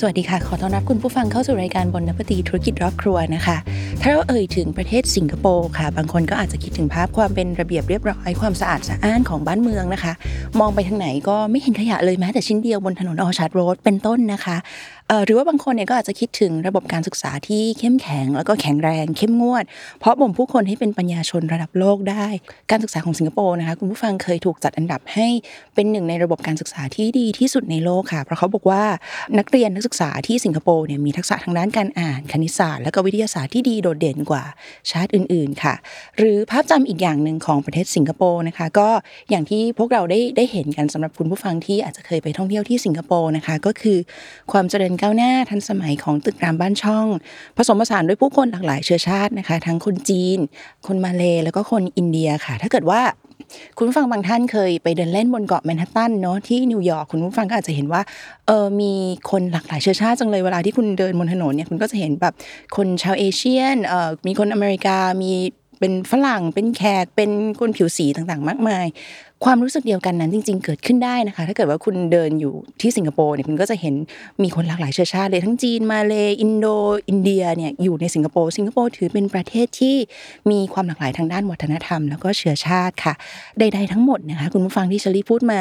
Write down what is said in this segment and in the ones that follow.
สวัสดีค่ะ ขอต้อนรับคุณผู้ฟังเข้าสู่รายการบนนปตีธุรกิจรอบครัวนะคะ ถ้าเราเอ่ยถึงประเทศสิงคโปร์ค่ะ บางคนก็อาจจะคิดถึงภาพความเป็นระเบียบเรียบร้อยความสะอาดสะอ้านของบ้านเมืองนะคะ มองไปทางไหนก็ไม่เห็นขยะเลยแม้แต่ชิ้นเดียวบนถนน Orchard Road เป็นต้นนะคะ หรือว่าบางคนเนี่ยก็อาจจะคิดถึงระบบการศึกษาที่เข้มแข็ง แล้วก็แข็งแรง เข้มงวด เพาะบ่มผู้คนให้เป็นปัญญาชนระดับโลกได้ การศึกษาของสิงคโปร์นะคะคุณผู้ฟังเคยถูกจัดอันดับให้เป็นหนึ่งในระบบการศึกษาที่ดีที่สุดในโลกค่ะ เพราะเขาบอกว่านักเรียนนักศึกษาที่สิงคโปร์เนี่ยมีทักษะทางด้านการอ่านคณิตศาสตร์ และก็วิทยาศาสตร์ที่ดีโดดเด่นกว่าชาติอื่น ๆค่ะ หรือภาพจำอีกอย่างหนึ่งของประเทศสิงคโปร์นะคะ ก็อย่างที่พวกเราได้ได้เห็นกันสำหรับคุณผู้ฟังที่อาจจะเคยไปท่องเที่ยวที่สิงคโปร์นะคะก็คือความเจริญก้าวหน้าทันสมัยของตึกรามบ้านช่อง ผสมผสานด้วยผู้คนหลากหลายเชื้อชาตินะคะ ทั้งคนจีน คนมาเลแล้วก็คนอินเดียค่ะ ถ้าเกิดว่าคุณผู้ฟังบางท่านเคยไปเดินเล่นบนเกาะแมนฮัตตันเนาะที่นิวยอร์กคุณผู้ฟังก็อาจจะเห็นว่าเออมีคนหลากหลายเชื้อชาติจังเลยเวลาที่คุณเดินบนถนนเนี่ยคุณก็จะเห็นแบบคนชาว Asian เออมีคนอเมริกามีเป็นฝรั่งเป็นแขกเป็นคนผิวสีต่างๆ มากมาย ความรู้สึกเดียวกันนั้นจริง ๆ เกิดขึ้นได้นะคะ ถ้าเกิดว่าคุณเดินอยู่ที่สิงคโปร์เนี่ยคุณก็จะเห็นมีคนหลากหลายเชื้อชาติเลยทั้งจีนมาเลอินโดอินเดียเนี่ยอยู่ในสิงคโปร์สิงคโปร์ถือเป็นประเทศที่มีความหลากหลายทางด้านวัฒนธรรม แล้วก็เชื้อชาติค่ะใดๆทั้งหมดนะคะคุณผู้ฟังที่เชลีพูดมา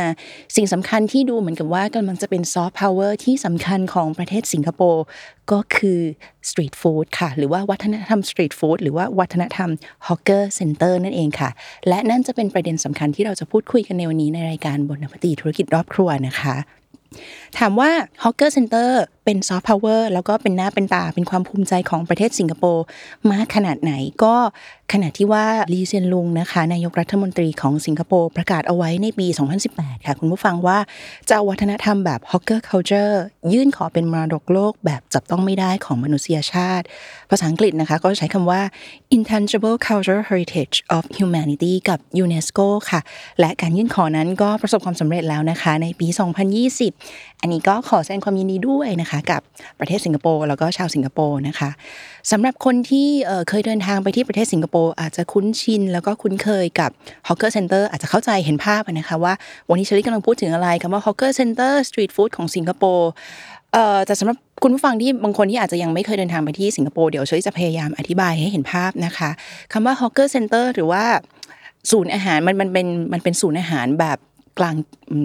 สิ่งสำคัญที่ดูเหมือนกับว่ากำลังจะเป็นซอฟต์พาวเวอร์ที่สำคัญของประเทศสิงคโปร์ ก็คือสตรีทฟู้ดค่ะ หรือว่าวัฒนธรรมสตรีทฟู้ดหรือว่าวัฒนธรรม Hawker Center นั่นเองค่ะ และนั่นจะเป็นประเด็นสำคัญที่เราจะพูดคุยกันในวันนี้ในรายการ Bon Appétit ธุรกิจรอบครัวนะคะถามว่า h o เกอร์เซ็นเตอร์เป็นซอฟต์พาวเวอร์แล้วก็เป็นหน้าเป็นตาเป็นความภูมิใจของประเทศสิงคโปร์มากขนาดไหนก็ ขนาดที่ว่าลีเซียนลุงนะคะนายกรัฐมนตรีของสิงคโปร์ประกาศเอาไว้ในปี 2018 ค่ะ คุณผู้ฟังว่าจะาวัฒนธรรมแบบ Hawker Culture ยื่นขอเป็นมรดกโลกแบบจับต้องไม่ได้ของมนุษยชาติ ภาษาอังกฤษนะคะก็ใช้คำว่า Intangible Cultural Heritage of Humanity กับ UNESCO ค่ะ และการยื่นขอนั้นก็ประสบความสำเร็จแล้วนะคะ ในปี 2020 อันนี้ก็ขอแสดงความยินดีด้วยนะคะกับประเทศสิงคโปร์แล้วก็ชาวสิงคโปร์นะคะสำหรับคนที่เเคยเดินทางไปที่ประเทศสิงคโปร์อาจจะคุ้นชิน แล้วก็คุ้นเคยกับ Hawker Center อาจจะเข้าใจเห็นภาพนะคะว่า วันนี้เชลิกำลังพูดถึงอะไรคำว่า Hawker Center Street Food ของสิงคโปร์เอ่อแต่สำหรับคุณผู้ฟังที่บางคนที่อาจจะยังไม่เคยเดินทางไปที่สิงคโปร์เดี๋ยวเชลิจะพยายามอธิบายให้เห็นภาพนะคะคำว่า Hawker Center หรือว่าศูนย์อาหารมันมันเป็นมันเป็นศูนย์อาหารแบบกลาง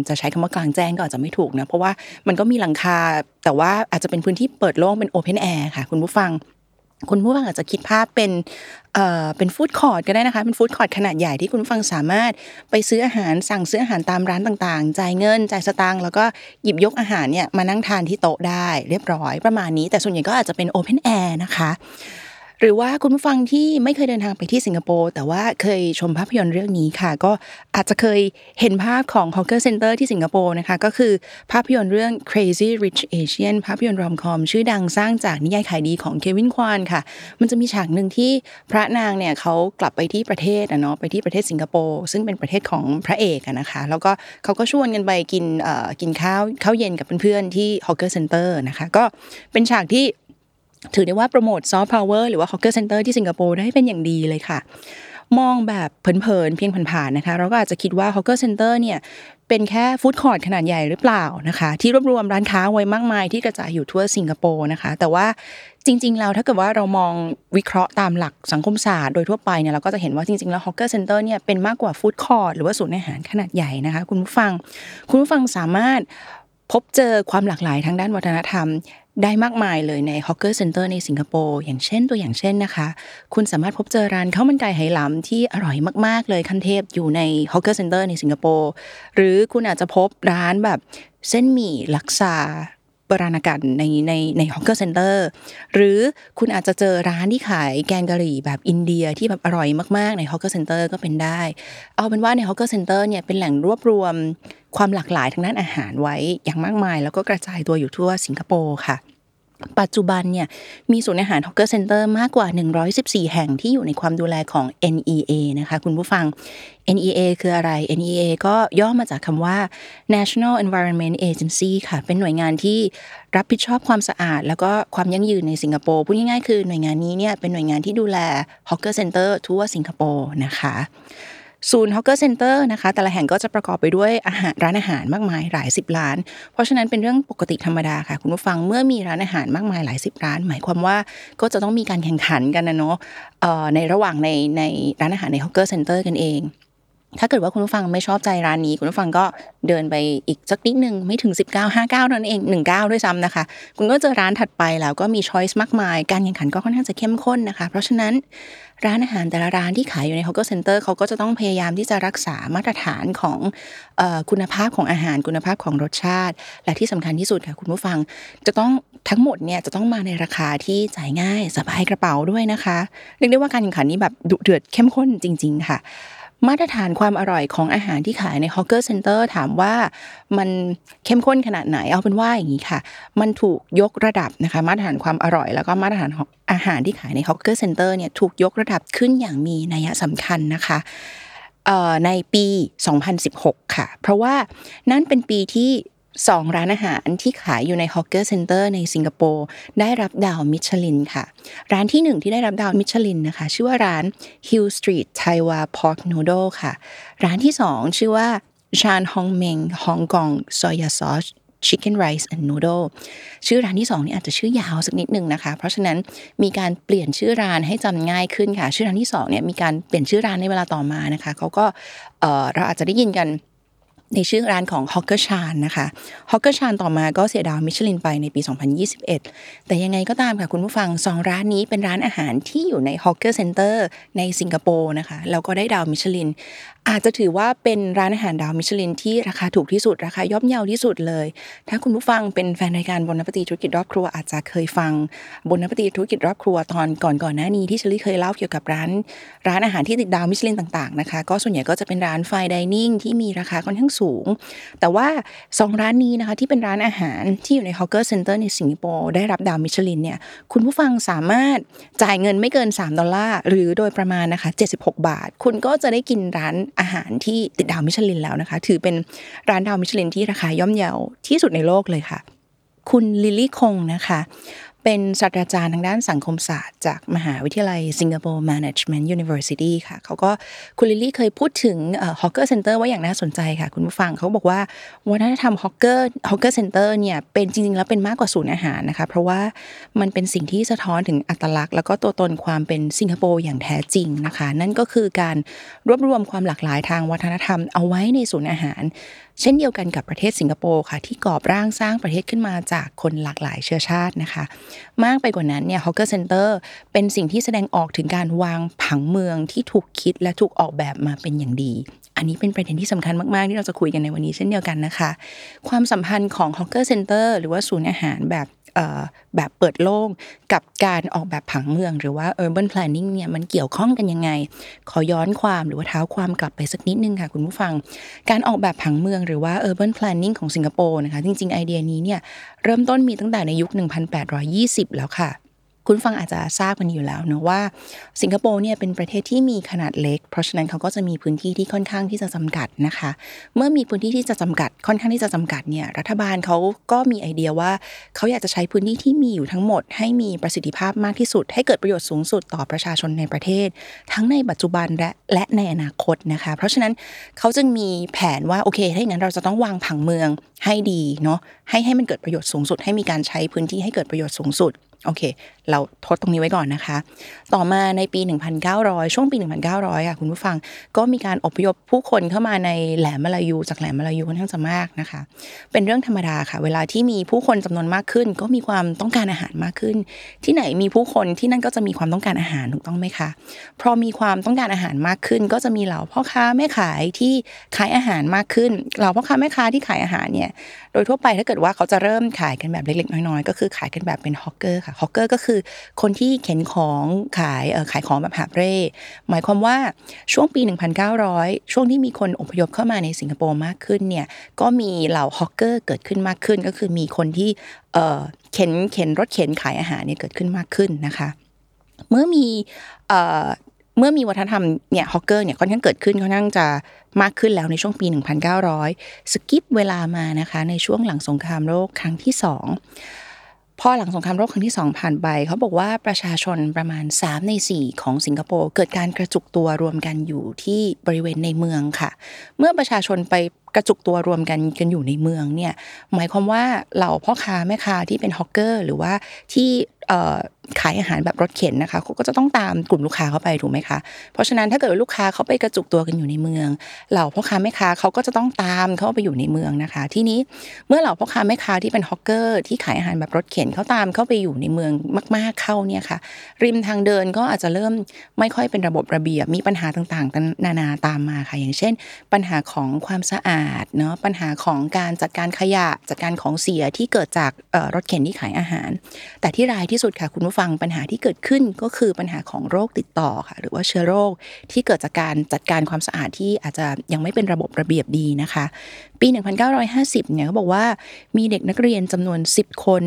จะใช้คำว่ากลางแจ้งก็อาจจะไม่ถูกนะเพราะว่ามันก็มีหลังคา แต่ว่าอาจจะเป็นพื้นที่เปิดโล่งเป็นโอเพนแอร์ค่ะ คุณผู้ฟัง คุณผู้ฟังอาจจะคิดภาพเป็นเอ่อเป็น food court ก็ได้นะคะเป็น food court ขนาดใหญ่ที่คุณผู้ฟังสามารถไปซื้ออาหารสั่งซื้ออาหารตามร้านต่างๆ จ่ายเงินจ่ายสตางค์แล้วก็หยิบยกอาหารเนี่ยมานั่งทานที่โต๊ะได้เรียบร้อยประมาณนี้ แต่ส่วนใหญ่ก็อาจจะเป็น open air นะคะ หรือว่าคุณผู้ฟังที่ไม่เคยเดินทางไปที่สิงคโปร์แต่ว่าเคยชมภาพยนตร์เรื่องนี้ค่ะ ก็อาจจะเคยเห็นภาพของ Hawker Center ที่สิงคโปร์นะคะ ก็คือภาพยนตร์เรื่อง Crazy Rich Asian ภาพยนตร์ rom-com ชื่อดังสร้างจากนิยายขายดีของเควินควานค่ะ มันจะมีฉากหนึ่งที่พระนางเนี่ยเขากลับไปที่ประเทศอะเนาะไปที่ประเทศสิงคโปร์ซึ่งเป็นประเทศของพระเอกอะนะคะ แล้วก็เขาก็ชวนกันไปกินเอ่อกินข้าวข้าวเย็นกับเพื่อนๆที่ Hawker Center นะคะก็เป็นฉากที่ ถือได้ว่าโปรโมทซอฟต์พาวเวอร์หรือว่า Hawker Center ที่สิงคโปร์ได้เป็นอย่างดีเลยค่ะ มองแบบเผินๆเพียงผ่านๆนะคะ เราก็อาจจะคิดว่า Hawker Center เนี่ยเป็นแค่ food court ขนาดใหญ่หรือเปล่านะคะ ที่รวบรวมร้านค้าไว้มากมายที่กระจายอยู่ทั่วสิงคโปร์นะคะ แต่ว่าจริง ๆ แล้วถ้าเกิดว่าเรามองวิเคราะห์ตามหลักสังคมศาสตร์โดยทั่วไปเนี่ยเราก็จะเห็นว่าจริง ๆ แล้ว Hawker Center เนี่ยเป็นมากกว่าฟู้ดคอร์ทหรือว่าศูนย์อาหารขนาดใหญ่นะคะ คุณผู้ฟัง คุณผู้ฟังสามารถพบเจอความหลากหลายทางด้านวัฒนธรรม ได้มากมายเลยใน Hawker Center ในสิงคโปร์อย่างเช่นตัวอย่างเช่นนะคะ คุณสามารถพบเจอร้านข้าวมันไก่ไหหลำที่อร่อยมาก ๆ เลยขั้นเทพอยู่ใน Hawker Center ในสิงคโปร์หรือคุณอาจจะพบร้านแบบเส้นหมี่ลักซาโบราณกันในในใน Hawker Center หรือคุณอาจจะเจอร้านที่ขายแกงกะหรี่แบบอินเดียที่แบบอร่อยมากๆใน Hawker Center ก็เป็นได้ เอาเป็นว่าใน Hawker Center เนี่ยเป็นแหล่งรวบรวม ความหลากหลายทางด้านอาหารไว้อย่างมากมาย แล้วก็กระจายตัวอยู่ทั่วสิงคโปร์ค่ะปัจจุบันเนี่ยมีศูนย์อาหาร Hawker Center มากกว่า 114 แห่งที่อยู่ในความดูแลของ NEA นะคะคุณผู้ฟัง NEA คืออะไร NEA ก็ย่อมาจากคำว่า National Environment Agency ค่ะ เป็นหน่วยงานที่รับผิดชอบความสะอาด แล้วก็ความยั่งยืนในสิงคโปร์พูดง่ายๆคือหน่วยงานนี้เนี่ยเป็นหน่วยงานที่ดูแล Hawker Center ทั่วสิงคโปร์นะคะ ศูนย์ฮอเกอร์เซ็นเตอร์นะคะ แต่ละแห่งก็จะประกอบไปด้วยอาหารร้านอาหารมากมายหลายสิบร้าน เพราะฉะนั้นเป็นเรื่องปกติธรรมดาค่ะ คุณผู้ฟังเมื่อมีร้านอาหารมากมายหลายสิบร้าน หมายความว่าก็จะต้องมีการแข่งขันกันนะเนาะในระหว่างในในร้านอาหารใน Hawker Center กันเอง ถ้าเกิดว่าคุณผู้ฟังไม่ชอบใจร้านนี้ คุณผู้ฟังก็เดินไปอีกสักนิดนึงไม่ถึง 19 59นั่นเอง 19 ด้วยซ้ำนะคะ คุณก็เจอร้านถัดไปแล้วก็มี choice มากมาย การแข่งขันก็ค่อนข้างจะเข้มข้นนะคะ เพราะฉะนั้นร้านอาหารแต่ละร้านที่ขายอยู่ใน Hawker Center เตอร์เขาก็จะต้องพยายามที่จะรักษามาตรฐานของคุณภาพของอาหารคุณภาพของรสชาติ และที่สำคัญที่สุดค่ะคุณผู้ฟังจะต้องทั้งหมดเนี่ยจะต้องมาในราคาที่จ่ายง่ายสบายกระเป๋าด้วยนะคะเรียกได้ว่าการแข่งขันนี้แบบดุเดือดเข้มข้นจริง ๆ ค่ะ มาตรฐานความอร่อยของอาหารที่ขายใน Hawker Center ถามว่ามันเข้มข้นขนาดไหนเอาเป็นว่าอย่างนี้ค่ะ มันถูกยกระดับนะคะ มาตรฐานความอร่อย แล้วก็มาตรฐานอาหารที่ขายใน Hawker Center เนี่ยถูกยกระดับขึ้นอย่างมีนัยสำคัญนะคะในปี 2016 ค่ะ เพราะว่านั่นเป็นปีที่ สองร้านอาหารที่ขายอยู่ใน Hawker Center ในสิงคโปร์ได้รับดาวมิชลินค่ะ ร้านที่หนึ่งที่ได้รับดาวมิชลินนะคะ ชื่อว่าร้าน Hill Street Tai Hwa Pork Noodle ค่ะ ร้านที่สองชื่อว่า Chan Hon Meng Hong Kong Soya Sauce Chicken Rice and Noodle ชื่อร้านที่2นี่อาจจะชื่อยาวสักนิดหนึ่งนะคะ เพราะฉะนั้นมีการเปลี่ยนชื่อร้านให้จำง่ายขึ้นค่ะ ชื่อร้านที่2เนี่ยมีการเปลี่ยนชื่อร้านในเวลาต่อมานะคะเขาก็เราอาจจะได้ยินกัน ในชื่อร้านของ Hawker Chan นะคะ Hawker Chan ต่อมาก็เสียดาวมิชลินไปในปี 2021 แต่ยังไงก็ตามค่ะคุณผู้ฟังสองร้านนี้เป็นร้านอาหารที่อยู่ใน Hawker Center ในสิงคโปร์นะคะแล้วก็ได้ดาวมิชลินอาจจะถือว่าเป็นร้านอาหารดาวมิชลินที่ราคาถูกที่สุดราคาย่อมเยาที่สุดเลย ถ้าคุณผู้ฟังเป็นแฟนรายการ Bon Appétit ธุรกิจรอบครัวอาจจะเคยฟัง Bon Appétit ธุรกิจรอบครัวตอนก่อนก่อนหน้านี้ที่ชลี่เคยเล่าเกี่ยวกับร้าน ร้านอาหารที่ติดดาวมิชลินต่างๆนะคะ ก็ส่วนใหญ่ก็จะเป็นร้าน fine dining ที่มีราคาค่อนข้างสูง แต่ว่าสองร้านนี้นะคะที่เป็นร้านอาหารที่อยู่ใน Hawker Center ในสิงคโปร์ได้รับดาวมิชลินเนี่ยคุณผู้ฟังสามารถจ่ายเงินไม่เกิน 3 ดอลลาร์หรือโดยประมาณนะคะ76 บาท คุณก็จะได้กินร้านอาหารที่ติดดาวมิชลินแล้วนะคะ ถือเป็นร้านดาวมิชลินที่ราคาย่อมเยาที่สุดในโลกเลยค่ะ คุณลิลลี่คงนะคะ เป็นศาสตราจารย์ทางด้านสังคมศาสตร์ จากมหาวิทยาลัยสิงคโปร์ Management University ค่ะเขาก็คุณลิลลี่เคยพูดถึง Hawker Center ว่าอย่างน่าสนใจค่ะ คุณผู้ฟังเขาบอกว่าวัฒนธรรม Hawker Hawker Center เนี่ยเป็นจริง ๆ แล้วเป็นมากกว่าศูนย์อาหารนะคะ เพราะว่ามันเป็นสิ่งที่สะท้อนถึงอัตลักษณ์ แล้วก็ตัวตนความเป็นสิงคโปร์อย่างแท้จริงนะคะ นั่นก็คือการรวบรวมความหลากหลายทางวัฒนธรรมเอาไว้ในศูนย์อาหาร เช่นเดียวกันกับประเทศสิงคโปร์ค่ะที่ก่อร่างสร้างประเทศขึ้นมาจากคนหลากหลายเชื้อชาตินะคะมากไปกว่านั้นเนี่ย Hawker Center เป็นสิ่งที่แสดงออกถึงการวางผังเมืองที่ถูกคิดและถูกออกแบบมาเป็นอย่างดี อันนี้เป็นประเด็นที่สำคัญมาก ๆ ที่เราจะคุยกันในวันนี้เช่นเดียวกันนะคะ ความสัมพันธ์ของ Hawker Center หรือว่าศูนย์อาหารแบบ แบบเปิดโล่งกับการออกแบบผังเมืองหรือว่า urban planning เนี่ยมันเกี่ยวข้องกันยังไง ขอย้อนความหรือว่าเท้าความกลับไปสักนิดนึงค่ะคุณผู้ฟัง การออกแบบผังเมืองหรือว่า urban planning ของสิงคโปร์นะคะจริงๆไอเดียนี้เนี่ยเริ่มต้นมีตั้งแต่ในยุค 1820 แล้วค่ะ คุณฟังอาจจะทราบกันอยู่แล้วเนะว่าสิงคโปร์เนี่ยเป็นประเทศที่มีขนาดเล็ก เพราะฉะนั้นเขาก็จะมีพื้นที่ที่ค่อนข้างที่จะจำกัดนะคะ เมื่อมีพื้นที่ที่จะจำกัดค่อนข้างที่จะจำกัดเนี่ยรัฐบาลเขาก็มีไอเดียว่าเขาอยากจะใช้พื้นที่ที่มีอยู่ทั้งหมด ให้มีประสิทธิภาพมากที่สุด ให้เกิดประโยชน์สูงสุดต่อประชาชนในประเทศ ทั้งในปัจจุบันและและในอนาคตนะคะ เพราะฉะนั้นเขาจึงมีแผนว่าโอเคถ้าอย่างนั้นเราจะต้องวางผังเมืองให้ดีเนาะให้ให้มันเกิดประโยชน์สูงสุด ให้มีการใช้พื้นที่ให้เกิดประโยชน์สูงสุด โอเค เราทดตรงนี้ไว้ก่อนนะคะ ต่อมาในปี 1900 ช่วงปี 1900อะ คุณผู้ฟังก็มีการอพยพผู้คนเข้ามาในแหลมมาลายูจากแหลมมาลายูค่อนข้างจะมากนะคะ เป็นเรื่องธรรมดาค่ะ เวลาที่มีผู้คนจำนวนมากขึ้น ก็มีความต้องการอาหารมากขึ้น ที่ไหนมีผู้คนที่นั่นก็จะมีความต้องการอาหารถูกต้องไหมคะพอมีความต้องการอาหารมากขึ้น ก็จะมีเหล่าพ่อค้าแม่ขายที่ขายอาหารมากขึ้นเหล่าพ่อค้าแม่ค้าที่ขายอาหารเนี่ยโดยทั่วไปถ้าเกิดว่าเขาจะเริ่มขายกันแบบเล็กๆน้อยๆ ก็คือขายกันแบบเป็น hawker ค่ะ hawker ก็คือคนที่เข็นของขายขายของแบบหาบเร่หมายความว่าช่วงปี 1900 ช่วงที่มีคนอพยพเข้ามาในสิงคโปร์มากขึ้นเนี่ยก็มีเหล่า hawker เกิดขึ้นมากขึ้น ก็คือมีคนที่เข็นเข็นรถเข็นขายอาหารเนี่ยเกิดขึ้นมากขึ้นนะคะเมื่อมีเอ่อเมื่อมีวัฒนธรรมเนี่ย hawker เนี่ยค่อนข้างเกิดขึ้นค่อนข้างจะมากขึ้นแล้วในช่วงปี 1900 skip เวลามานะคะในช่วงหลังสงครามโลกครั้งที่สอง พอหลังสงครามโลกครั้งที่สองผ่านไปเขาบอกว่าประชาชนประมาณ 3 ใน 4 ของสิงคโปร์เกิดการกระจุกตัวรวมกันอยู่ที่บริเวณในเมืองค่ะ เมื่อประชาชนไป กระจุกตัวรวมกันกันอยู่ในเมืองเนี่ยหมายความว่าเหล่าพ่อค้าแม่ค้าที่เป็น hawker หรือว่าที่ขายอาหารแบบรถเข็นนะคะเขาก็จะต้องตามกลุ่มลูกค้าเข้าไปถูกไหมคะเพราะฉะนั้นถ้าเกิดลูกค้าเขาไปกระจุกตัวกันอยู่ในเมือง เหล่าพ่อค้าแม่ค้าเขาก็จะต้องตามเข้าไปอยู่ในเมืองนะคะ ที่นี้เมื่อเหล่าพ่อค้าแม่ค้าที่เป็นฮอกเกอร์ที่ขายอาหารแบบรถเข็นเขาตามเข้าไปอยู่ในเมืองมาก ๆเข้าเนี่ยค่ะ ริมทางเดินก็อาจจะเริ่มไม่ค่อยเป็นระบบระเบียบมีปัญหาต่างๆนานาตามมาค่ะ อย่างเช่น ปัญหาของความสะอาดเนาะปัญหาของการจัดการขยะจัดการของเสียที่เกิดจากรถเข็นที่ขายอาหาร แต่ที่รายที่สุดค่ะคุณผู้ฟังปัญหาที่เกิดขึ้นก็คือปัญหาของโรคติดต่อค่ะหรือว่าเชื้อโรคที่เกิดจากการจัดการความสะอาดที่อาจจะยังไม่เป็นระบบระเบียบดีนะคะ ปี 1950 เนี่ยเขาบอกว่ามีเด็กนักเรียนจำนวน 10 คน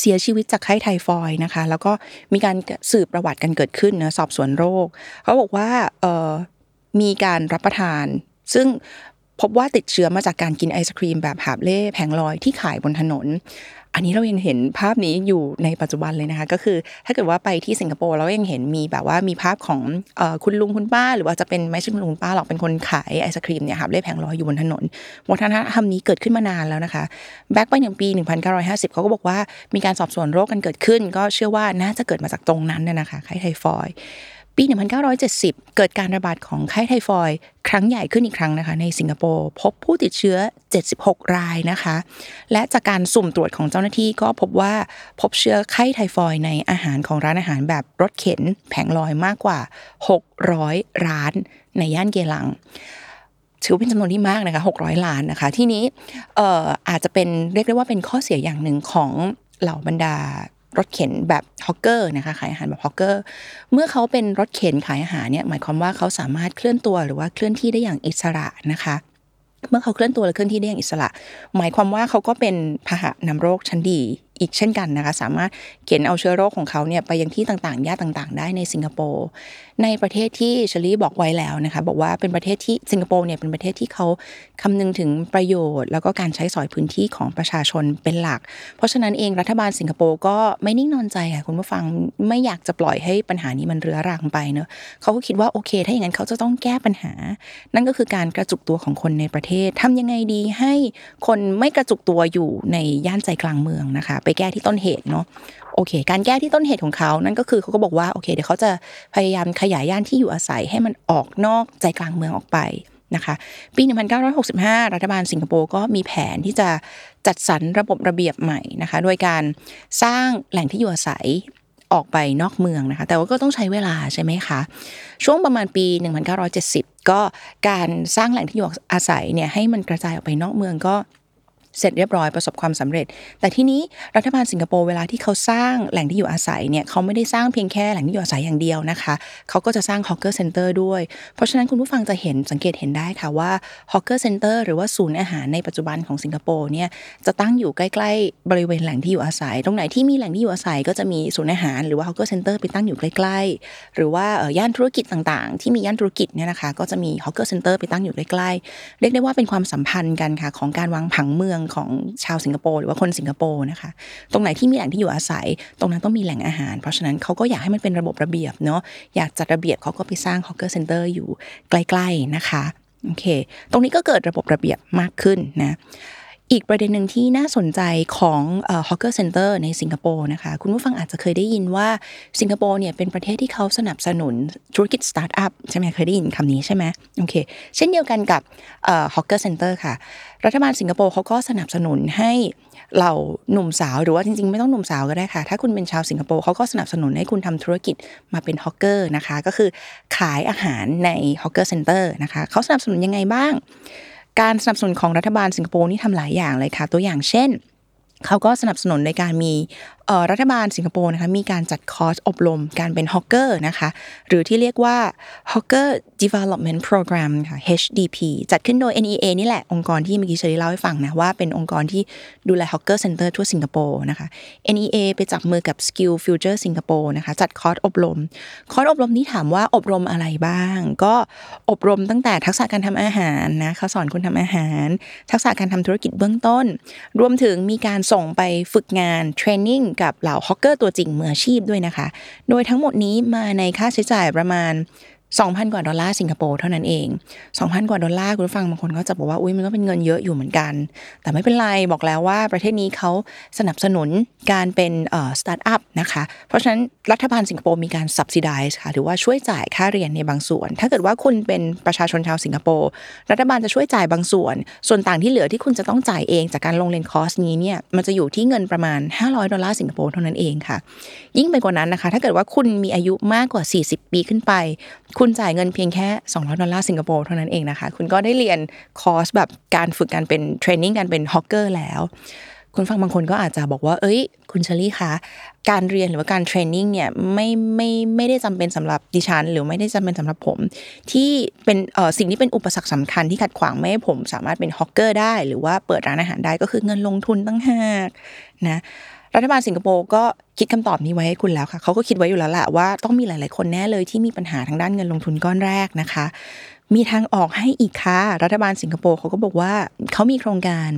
เสียชีวิตจากไข้ไทฟอยนะคะ แล้วก็มีการสืบประวัติกันเกิดขึ้นนะสอบสวนโรค เขาบอกว่ามีการรับประทาน ซึ่ง พบว่าติดเชื้อมาจากการกินไอศครีมแบบหาบเล่แผงลอยที่ขายบนถนน อันนี้เรายังเห็นภาพนี้อยู่ในปัจจุบันเลยนะคะ ก็คือถ้าเกิดว่าไปที่สิงคโปร์เรายังเห็นมีแบบว่ามีภาพของคุณลุงคุณป้า หรือว่าจะเป็นไม่ใช่คุณลุงป้าหรอกเป็นคนขายไอศครีมเนี่ยค่ะเล่แผงลอยอยู่บนถนนวัฒนธรรมนี้เกิดขึ้นมานานแล้วนะคะแบ็กไปหนึ่งปี 1950 เขาก็บอกว่ามีการสอบสวนโรคกันเกิดขึ้น ก็เชื่อว่าน่าจะเกิดมาจากตรงนั้นนะคะไข้ไทฟอย ปี 1970 เกิดการระบาดของไข้ไทฟอยครั้งใหญ่ขึ้นอีกครั้งนะคะ ในสิงคโปร์พบผู้ติดเชื้อ 76 รายนะคะ และจากการสุ่มตรวจของเจ้าหน้าที่ก็พบว่าพบเชื้อไข้ไทฟอยในอาหารของร้านอาหารแบบรถเข็นแผงลอยมากกว่า 600 ร้านในย่านเกลังถือเป็นจำนวนที่มากนะคะ 600 ล้านนะคะ ที่นี้อาจจะเป็นเรียกได้ว่าเป็นข้อเสียอย่างหนึ่งของเหล่าบรรดา รถเข็นแบบ hawker นะคะขายอาหารแบบ hawker เมื่อเขาเป็นรถเข็นขายอาหารเนี่ยหมายความว่าเขาสามารถเคลื่อนตัวหรือว่าเคลื่อนที่ได้อย่างอิสระนะคะ เมื่อเขาเคลื่อนตัวและเคลื่อนที่ได้อย่างอิสระ หมายความว่าเขาก็เป็นพาหะนำโรคชั้นดี อีกเช่นกันนะคะ สามารถเข็นเอาเชื้อโรคของเขาเนี่ยไปยังที่ต่างๆย่านต่างๆ ได้ในสิงคโปร์ในประเทศที่เชอรี่บอกไว้แล้วนะคะ บอกว่าเป็นประเทศที่สิงคโปร์เนี่ยเป็นประเทศที่เขาคำนึงถึงประโยชน์ แล้วก็การใช้สอยพื้นที่ของประชาชนเป็นหลัก เพราะฉะนั้นเองรัฐบาลสิงคโปร์ก็ไม่นิ่งนอนใจค่ะคุณผู้ฟังไม่อยากจะปล่อยให้ปัญหานี้มันเรื้อรังไปเนอะเขาก็คิดว่าโอเค ถ้าอย่างนั้นเขาจะต้องแก้ปัญหา นั่นก็คือการกระจุกตัวของคนในประเทศทำยังไงดีให้คนไม่กระจุกตัวอยู่ในย่านใจกลางเมืองนะคะไปแก้ที่ต้นเหตุเนาะโอเค การแก้ที่ต้นเหตุของเขานั่นก็คือเขาก็บอกว่าโอเคเดี๋ยวเขาจะพยายามขยายย่านที่อยู่อาศัยให้มันออกนอกใจกลางเมืองออกไปนะคะปี 1965 รัฐบาลสิงคโปร์ก็มีแผนที่จะจัดสรรระบบระเบียบใหม่นะคะโดยการสร้างแหล่งที่อยู่อาศัยออกไปนอกเมืองนะคะ แต่ว่าก็ต้องใช้เวลาใช่ไหมคะ ช่วงประมาณปี 1970 ก็การสร้างแหล่งที่อยู่อาศัยเนี่ยให้มันกระจายออกไปนอกเมืองก็ เสร็จเรียบร้อยประสบความสำเร็จ แต่ที่นี้รัฐบาลสิงคโปร์เวลาที่เขาสร้างแหล่งที่อยู่อาศัยเนี่ยเขาไม่ได้สร้างเพียงแค่แหล่งที่อยู่อาศัยอย่างเดียวนะคะเขาก็จะสร้าง Hawker Center ด้วย เพราะฉะนั้นคุณผู้ฟังจะเห็นสังเกตเห็นได้ค่ะว่า Hawker Center หรือว่าศูนย์อาหารในปัจจุบันของสิงคโปร์เนี่ยจะตั้งอยู่ใกล้ๆ บริเวณแหล่งที่อยู่อาศัย ตรงไหนที่มีแหล่งที่อยู่อาศัยก็จะมีศูนย์อาหารหรือว่า Hawker Center ไปตั้งอยู่ใกล้ๆ หรือว่าย่านธุรกิจต่างๆ ที่มีย่านธุรกิจเนี่ยนะคะก็จะมี Hawker Center ไปตั้งอยู่ใกล้ๆเรียกได้ว่าเป็นความสัมพันธ์กันค่ะของการวางผังเมืองของชาวสิงคโปร์หรือว่าคนสิงคโปร์นะคะ ตรงไหนที่มีแหล่งที่อยู่อาศัย ตรงนั้นต้องมีแหล่งอาหาร เพราะฉะนั้นเขาก็อยากให้มันเป็นระบบระเบียบเนาะอยากจัดระเบียบเขาก็ไปสร้าง Hawker Center อยู่ใกล้ ๆนะคะโอเค ตรงนี้ก็เกิดระบบระเบียบมากขึ้นนะ อีกประเด็นหนึ่งที่น่าสนใจของ Hawker Center ในสิงคโปร์นะคะ คุณผู้ฟังอาจจะเคยได้ยินว่าสิงคโปร์เนี่ยเป็นประเทศที่เขาสนับสนุนธุรกิจสตาร์ทอัพใช่ไหมเคยได้ยินคำนี้ใช่ไหมโอเค เช่นเดียวกันกับ Hawker Center ค่ะ รัฐบาลสิงคโปร์เขาก็สนับสนุนให้เหล่าหนุ่มสาวหรือว่าจริงๆ ไม่ต้องหนุ่มสาวก็ได้ค่ะ ถ้าคุณเป็นชาวสิงคโปร์เขาก็สนับสนุนให้คุณทำธุรกิจมาเป็น hawker นะคะ ก็คือขายอาหารใน Hawker Center นะคะเขาสนับสนุนยังไงบ้าง การสนับสนุนของรัฐบาลสิงคโปร์นี่ทำหลายอย่างเลยค่ะ ตัวอย่างเช่น เขาก็สนับสนุนในการมี รัฐบาลสิงคโปร์นะคะมีการจัดคอร์สอบรมการเป็น hawker นะคะหรือที่เรียกว่า Hawker Development Program ค่ะ HDP จัดขึ้นโดย NEA นี่แหละองค์กรที่เมื่อกี้เชอรี่เล่าให้ฟังนะว่าเป็นองค์กรที่ดูแล Hawker Center ทั่วสิงคโปร์นะคะ NEA ไปจับมือกับ Skill Future สิงคโปร์นะคะจัดคอร์สอบรม คอร์สอบรมนี้ถามว่าอบรมอะไรบ้าง ก็อบรมตั้งแต่ทักษะการทำอาหารนะเขาสอนคุณทำอาหาร ทักษะการทำธุรกิจเบื้องต้น รวมถึงมีการส่งไปฝึกงาน training กับเหล่า hawker ตัวจริงมืออาชีพด้วยนะคะ โดยทั้งหมดนี้มาในค่าใช้จ่ายประมาณ 2,000 กว่าดอลลาร์สิงคโปร์เท่านั้นเอง 2,000 กว่าดอลลาร์คุณผู้ฟังบางคนก็จะบอกว่าอุ้ยมันก็เป็นเงินเยอะอยู่เหมือนกัน แต่ไม่เป็นไรบอกแล้วว่าประเทศนี้เขาสนับสนุนการเป็นสตาร์ทอัพนะคะ เพราะฉะนั้นรัฐบาลสิงคโปร์มีการ subsidize ค่ะหรือว่าช่วยจ่ายค่าเรียนในบางส่วน ถ้าเกิดว่าคุณเป็นประชาชนชาวสิงคโปร์รัฐบาลจะช่วยจ่ายบางส่วน ส่วนต่างที่เหลือที่คุณจะต้องจ่ายเองจากการลงเรียนคอร์สนี้เนี่ยมันจะอยู่ที่เงินประมาณ 500 ดอลลาร์สิงคโปร์เท่านั้นเองค่ะ ยิ่งไปกว่านั้นนะคะ ถ้าเกิดว่าคุณมีอายุมากกว่า 40 ปีขึ้นไปคุณจ่ายเงินเพียงแค่ 200 ดอลลาร์สิงคโปร์เท่านั้นเองนะคะ คุณก็ได้เรียนคอร์สแบบการฝึกการเป็น training การเป็น hawker แล้ว คุณฟังบางคนก็อาจจะบอกว่า เอ้ย คุณเชอรี่คะ การเรียนหรือว่าการ training เนี่ยไม่ไม่ไม่ได้จำเป็นสำหรับดิฉัน หรือไม่ได้จำเป็นสำหรับผม ที่เป็นเอ่อสิ่งที่เป็นอุปสรรคสำคัญที่ขัดขวางไม่ให้ผมสามารถเป็น hawker ได้ หรือว่าเปิดร้านอาหารได้ก็คือเงินลงทุนต่างหากนะ รัฐบาลสิงคโปร์ก็คิดคำตอบนี้ไว้ให้คุณแล้วค่ะเขาก็คิดไว้อยู่แล้วแหละว่าต้องมีหลาย ๆ คนแน่เลยที่มีปัญหาทางด้านเงินลงทุนก้อนแรกนะคะ มีทางออกให้อีกค่ะ รัฐบาลสิงคโปร์เขาก็บอกว่าเขามีโครงการ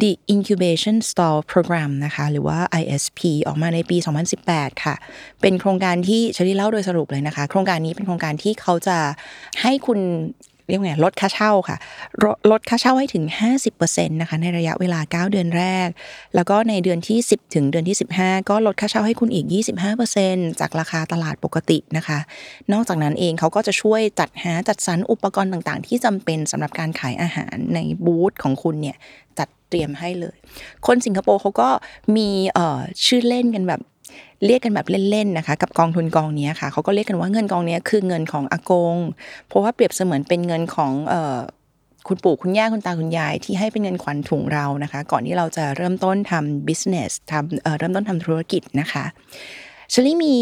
The Incubation Stall Program นะคะหรือว่า ISP ออกมาในปี 2018 ค่ะ เป็นโครงการที่เชอรี่เล่าโดยสรุปเลยนะคะ โครงการนี้เป็นโครงการที่เขาจะให้คุณ เรียกไงลดค่าเช่าค่ะลดลดค่าเช่าให้ถึง 50%นะคะในระยะเวลา 9 เดือนแรก แล้วก็ในเดือนที่ 10 ถึงเดือนที่ 15 ก็ลดค่าเช่าให้คุณอีก 25%จากราคาตลาดปกตินะคะ นอกจากนั้นเองเขาก็จะช่วยจัดหาจัดสรรอุปกรณ์ต่างๆ ที่จำเป็นสำหรับการขายอาหารในบูธของคุณเนี่ยจัดเตรียมให้เลย คนสิงคโปร์เขาก็มีชื่อเล่นกันแบบ เรียกกันแบบเล่นๆนะคะ กับกองทุนกองนี้ค่ะเขาก็เรียกกันว่าเงินกองนี้คือเงินของอากง เพราะว่าเปรียบเสมือนเป็นเงินของคุณปู่คุณย่าคุณตาคุณยายที่ให้เป็นเงินขวัญถุงเรานะคะ ก่อนที่เราจะเริ่มต้นทำ business ทำเเริ่มต้นทำธุรกิจนะคะชลี่มี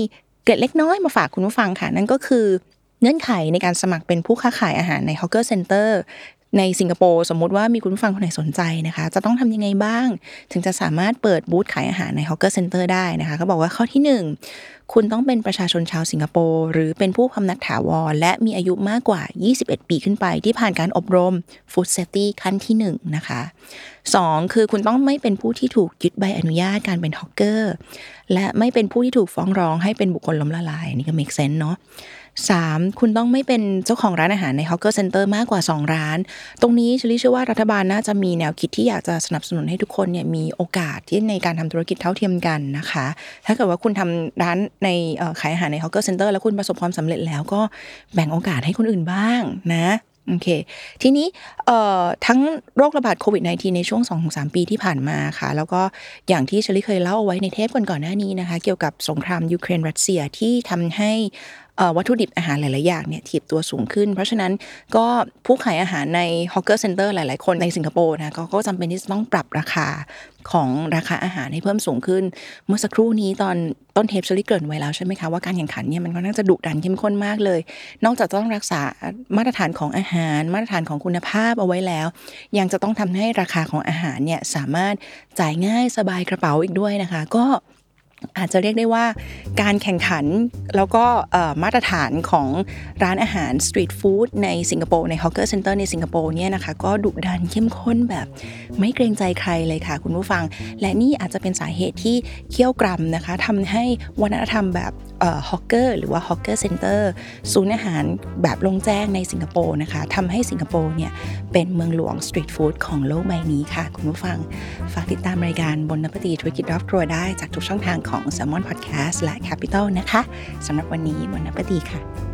เกร็ดเล็กน้อยมาฝากคุณผู้ฟังค่ะ นั่นก็คือเงื่อนไขในการสมัครเป็นผู้ค้าขายอาหารใน Hawker Center ในสิงคโปร์สมมุติว่ามีคุณผู้ฟังคนไหนสนใจนะคะ จะต้องทำยังไงบ้าง ถึงจะสามารถเปิดบูธขายอาหารใน Hawker Center ได้นะคะเขาบอกว่าข้อที่หนึ่งคุณต้องเป็นประชาชนชาวสิงคโปร์หรือเป็นผู้พำนักถาวร และมีอายุมากกว่า 21 ปีขึ้นไป ที่ผ่านการอบรม Food Safety ขั้นที่ 1 นะคะ 2 คือคุณต้องไม่เป็นผู้ที่ถูกยึดใบอนุญาตการเป็นฮอกเกอร์และไม่เป็นผู้ที่ถูกฟ้องร้องให้เป็นบุคคลล้มละลายนนี่ก็ make sense เนาะ 3. คุณต้องไม่เป็นเจ้าของร้านอาหารใน Hawker Center มากกว่า 2 ร้าน ตรงนี้ชลี่เชื่อว่ารัฐบาลน่าจะมีแนวคิดที่อยากจะสนับสนุนให้ทุกคนเนี่ยมีโอกาสที่ในการทำธุรกิจเท่าเทียมกันนะคะ ถ้าเกิดว่าคุณทำร้านในขายอาหารใน Hawker Center แล้วคุณประสบความสำเร็จแล้วก็แบ่งโอกาสให้คนอื่นบ้างนะโอเค ทีนี้ทั้งโรคระบาดโควิด -19 ในช่วง 2-3 ปีที่ผ่านมาค่ะ แล้วก็อย่างที่เชลี่เคยเล่าเอาไว้ในเทปก่อนๆหน้านี้นะคะ เกี่ยวกับสงครามยูเครนรัสเซียที่ทำให้ วัตถุดิบอาหารหลาย ๆ อย่างเนี่ยถีบตัวสูงขึ้น เพราะฉะนั้นก็ผู้ขายอาหารในฮอ Hawker Center หลาย ๆ คนในสิงคโปร์นะก็ก็จำเป็นที่จะต้องปรับราคาของราคาอาหารให้เพิ่มสูงขึ้น เมื่อสักครู่นี้ตอนต้นเทปชลี่เกรินไว้แล้วใช่ไหมคะว่าการแข่งขันเนี่ยมันก็น่าจะดุดันเข้มข้นมากเลย นอกจากจะต้องรักษามาตรฐานของอาหาร มาตรฐานของคุณภาพเอาไว้แล้ว ยังจะต้องทำให้ราคาของอาหารเนี่ยสามารถจ่ายง่ายสบายกระเป๋าอีกด้วยนะคะ ก็ อาจจะเรียกได้ว่าการแข่งขันแล้วก็มาตรฐานของร้านอาหารสตรีทฟู้ดในสิงคโปร์ใน Hawker Center ในสิงคโปร์เนี่ยนะคะ ก็ดุดันเข้มข้นแบบไม่เกรงใจใครเลยค่ะคุณผู้ฟัง และนี่อาจจะเป็นสาเหตุที่เคี่ยวกรำนะคะทำให้วัฒนธรรมแบบ hawker หรือว่า Hawker Center ศูนย์อาหารแบบโล่งแจ้งในสิงคโปร์นะคะทำให้สิงคโปร์เนี่ย เป็นเมืองหลวงสตรีทฟู้ดของโลกใบนี้ค่ะ คุณผู้ฟัง ฝากติดตามรายการ Bon Appétit ธุรกิจรอบครัวได้จากทุกช่องทางของ Salmon Podcast และ Capital นะคะสำหรับวันนี้ Bon Appétit ค่ะ